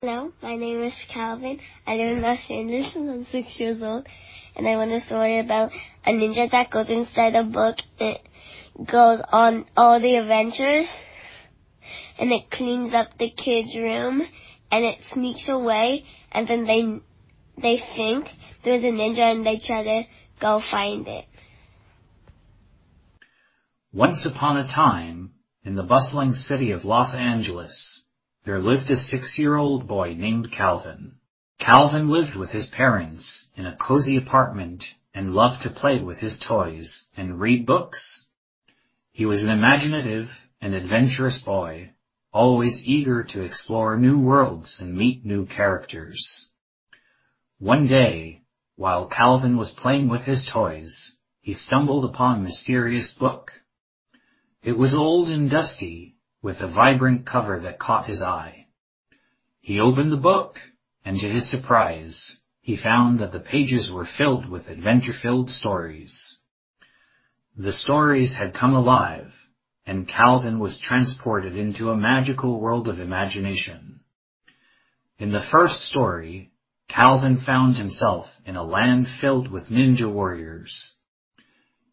Hello, my name is Calvin. I live in Los Angeles and I'm six years old. And I want a story about a ninja that goes inside a book. It goes on all the adventures and it cleans up the kids' room and it sneaks away and then they they think there's a ninja and they try to go find it. Once upon a time, in the bustling city of Los Angeles, there lived a six-year-old boy named Calvin. Calvin lived with his parents in a cozy apartment and loved to play with his toys and read books. He was an imaginative and adventurous boy, always eager to explore new worlds and meet new characters. One day, while Calvin was playing with his toys, he stumbled upon a mysterious book. It was old and dusty, with a vibrant cover that caught his eye. He opened the book, and to his surprise, he found that the pages were filled with adventure-filled stories. The stories had come alive, and Calvin was transported into a magical world of imagination. In the first story, Calvin found himself in a land filled with ninja warriors.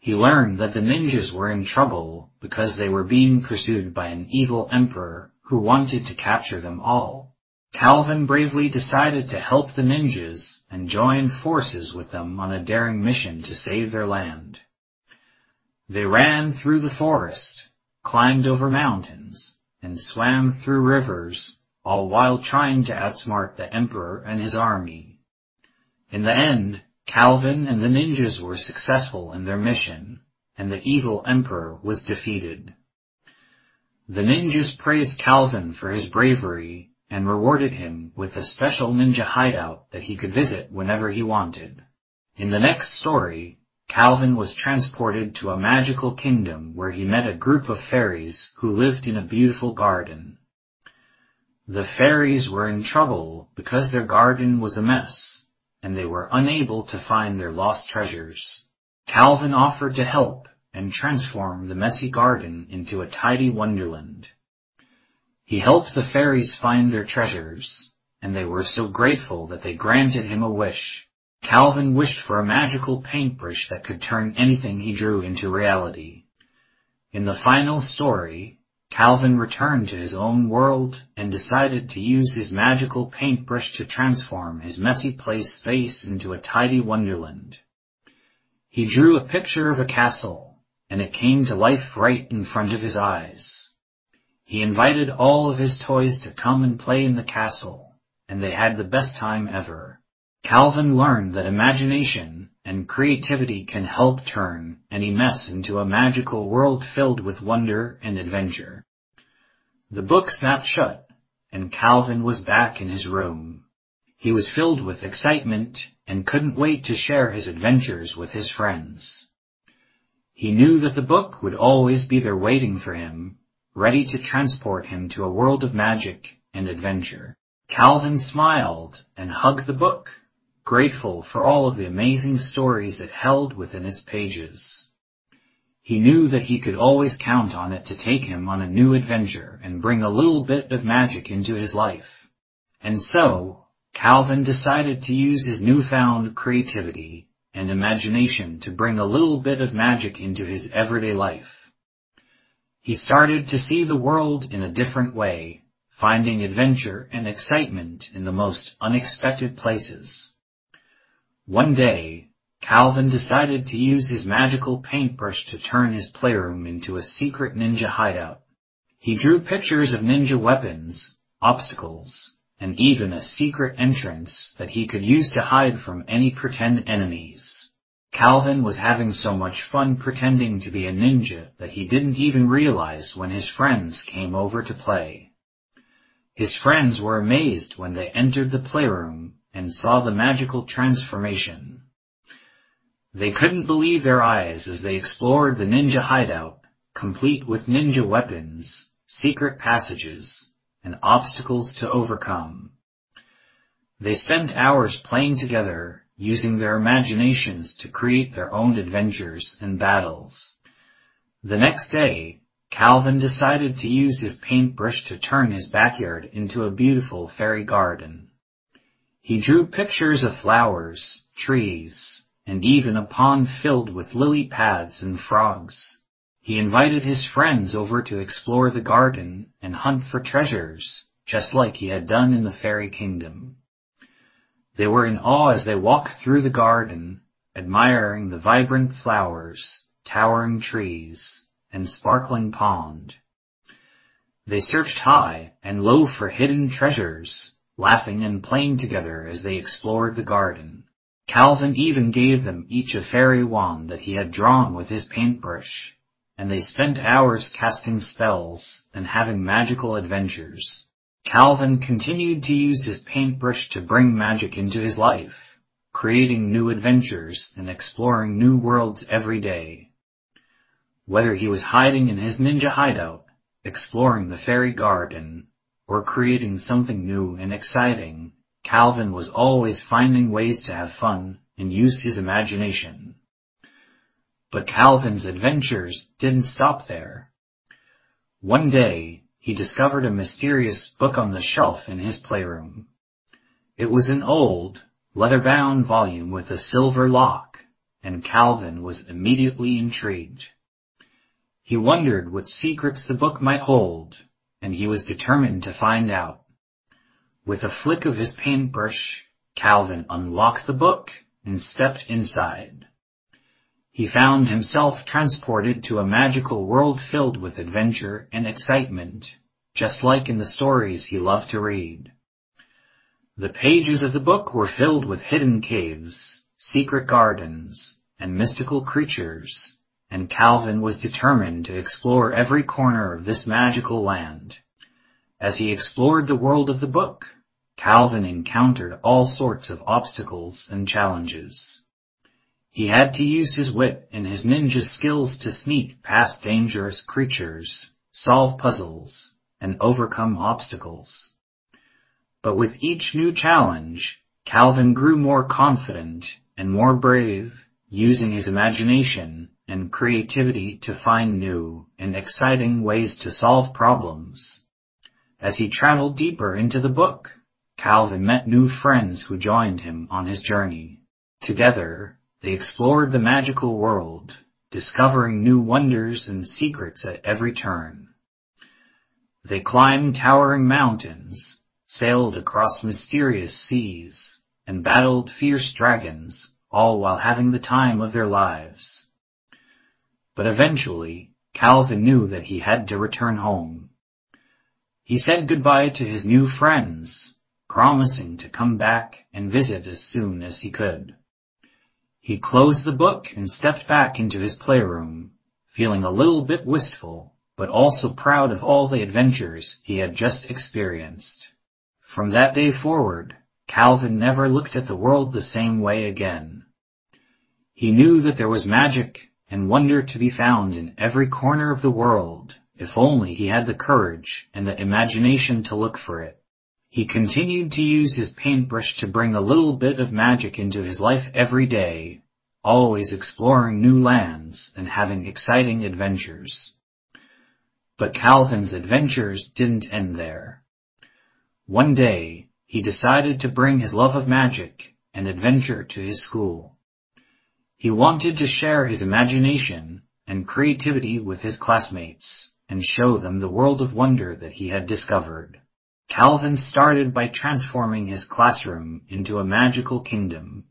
He learned that the ninjas were in trouble because they were being pursued by an evil emperor who wanted to capture them all. Calvin bravely decided to help the ninjas and join forces with them on a daring mission to save their land. They ran through the forest, climbed over mountains, and swam through rivers, all while trying to outsmart the emperor and his army. In the end, Calvin and the ninjas were successful in their mission, and the evil emperor was defeated. The ninjas praised Calvin for his bravery and rewarded him with a special ninja hideout that he could visit whenever he wanted. In the next story, Calvin was transported to a magical kingdom where he met a group of fairies who lived in a beautiful garden. The fairies were in trouble because their garden was a mess and they were unable to find their lost treasures. Calvin offered to help and transform the messy garden into a tidy wonderland. He helped the fairies find their treasures, and they were so grateful that they granted him a wish. Calvin wished for a magical paintbrush that could turn anything he drew into reality. In the final story, Calvin returned to his own world and decided to use his magical paintbrush to transform his messy place space into a tidy wonderland. He drew a picture of a castle, and it came to life right in front of his eyes. He invited all of his toys to come and play in the castle, and they had the best time ever. Calvin learned that imagination and creativity can help turn any mess into a magical world filled with wonder and adventure. The book snapped shut, and Calvin was back in his room. He was filled with excitement and couldn't wait to share his adventures with his friends. He knew that the book would always be there waiting for him, ready to transport him to a world of magic and adventure. Calvin smiled and hugged the book grateful for all of the amazing stories it held within its pages. He knew that he could always count on it to take him on a new adventure and bring a little bit of magic into his life. And so, Calvin decided to use his newfound creativity and imagination to bring a little bit of magic into his everyday life. He started to see the world in a different way, finding adventure and excitement in the most unexpected places. One day, Calvin decided to use his magical paintbrush to turn his playroom into a secret ninja hideout. He drew pictures of ninja weapons, obstacles, and even a secret entrance that he could use to hide from any pretend enemies. Calvin was having so much fun pretending to be a ninja that he didn't even realize when his friends came over to play. His friends were amazed when they entered the playroom and saw the magical transformation. They couldn't believe their eyes as they explored the ninja hideout, complete with ninja weapons, secret passages, and obstacles to overcome. They spent hours playing together, using their imaginations to create their own adventures and battles. The next day, Calvin decided to use his paintbrush to turn his backyard into a beautiful fairy garden. He drew pictures of flowers, trees, and even a pond filled with lily pads and frogs. He invited his friends over to explore the garden and hunt for treasures, just like he had done in the fairy kingdom. They were in awe as they walked through the garden, admiring the vibrant flowers, towering trees, and sparkling pond. They searched high and low for hidden treasures, laughing and playing together as they explored the garden. Calvin even gave them each a fairy wand that he had drawn with his paintbrush, and they spent hours casting spells and having magical adventures. Calvin continued to use his paintbrush to bring magic into his life, creating new adventures and exploring new worlds every day. Whether he was hiding in his ninja hideout, exploring the fairy garden, or creating something new and exciting, Calvin was always finding ways to have fun and use his imagination. But Calvin's adventures didn't stop there. One day, he discovered a mysterious book on the shelf in his playroom. It was an old, leather-bound volume with a silver lock, and Calvin was immediately intrigued. He wondered what secrets the book might hold, and he was determined to find out. With a flick of his paintbrush, Calvin unlocked the book and stepped inside. He found himself transported to a magical world filled with adventure and excitement, just like in the stories he loved to read. The pages of the book were filled with hidden caves, secret gardens, and mystical creatures, and Calvin was determined to explore every corner of this magical land. As he explored the world of the book, Calvin encountered all sorts of obstacles and challenges. He had to use his wit and his ninja skills to sneak past dangerous creatures, solve puzzles, and overcome obstacles. But with each new challenge, Calvin grew more confident and more brave, using his imagination and creativity to find new and exciting ways to solve problems. As he traveled deeper into the book, Calvin met new friends who joined him on his journey. Together, they explored the magical world, discovering new wonders and secrets at every turn. They climbed towering mountains, sailed across mysterious seas, and battled fierce dragons, all while having the time of their lives. But eventually, Calvin knew that he had to return home. He said goodbye to his new friends, promising to come back and visit as soon as he could. He closed the book and stepped back into his playroom, feeling a little bit wistful, but also proud of all the adventures he had just experienced. From that day forward, Calvin never looked at the world the same way again. He knew that there was magic and wonder to be found in every corner of the world, if only he had the courage and the imagination to look for it. He continued to use his paintbrush to bring a little bit of magic into his life every day, always exploring new lands and having exciting adventures. But Calvin's adventures didn't end there. One day, he decided to bring his love of magic and adventure to his school. He wanted to share his imagination and creativity with his classmates and show them the world of wonder that he had discovered. Calvin started by transforming his classroom into a magical kingdom.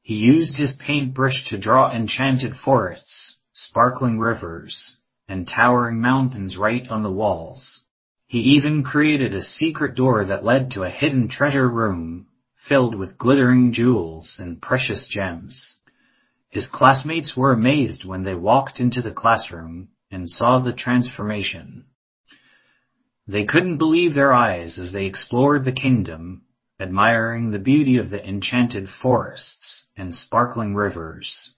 He used his paintbrush to draw enchanted forests, sparkling rivers, and towering mountains right on the walls. He even created a secret door that led to a hidden treasure room filled with glittering jewels and precious gems. His classmates were amazed when they walked into the classroom and saw the transformation. They couldn't believe their eyes as they explored the kingdom, admiring the beauty of the enchanted forests and sparkling rivers.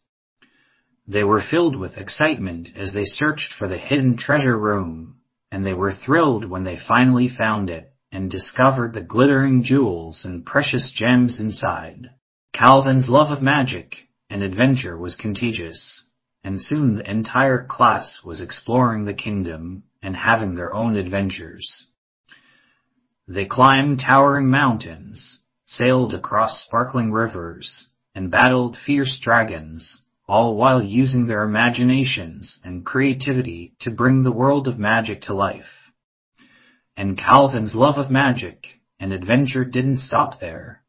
They were filled with excitement as they searched for the hidden treasure room, and they were thrilled when they finally found it and discovered the glittering jewels and precious gems inside. Calvin's love of magic and adventure was contagious, and soon the entire class was exploring the kingdom and having their own adventures. They climbed towering mountains, sailed across sparkling rivers, and battled fierce dragons, all while using their imaginations and creativity to bring the world of magic to life. And Calvin's love of magic and adventure didn't stop there.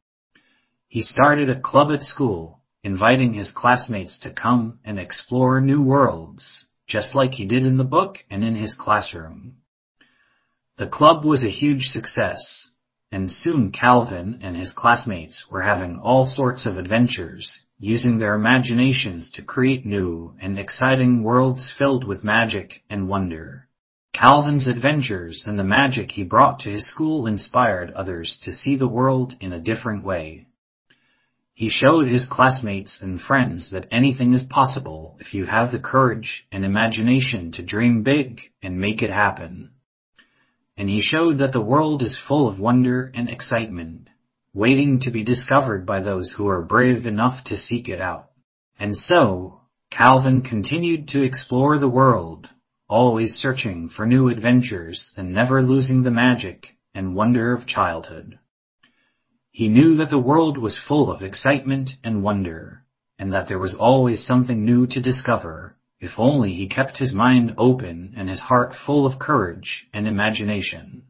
He started a club at school, inviting his classmates to come and explore new worlds, just like he did in the book and in his classroom. The club was a huge success, and soon Calvin and his classmates were having all sorts of adventures, using their imaginations to create new and exciting worlds filled with magic and wonder. Calvin's adventures and the magic he brought to his school inspired others to see the world in a different way. He showed his classmates and friends that anything is possible if you have the courage and imagination to dream big and make it happen and he showed that the world is full of wonder and excitement, waiting to be discovered by those who are brave enough to seek it out. And so, Calvin continued to explore the world, always searching for new adventures and never losing the magic and wonder of childhood. He knew that the world was full of excitement and wonder, and that there was always something new to discover if only he kept his mind open and his heart full of courage and imagination.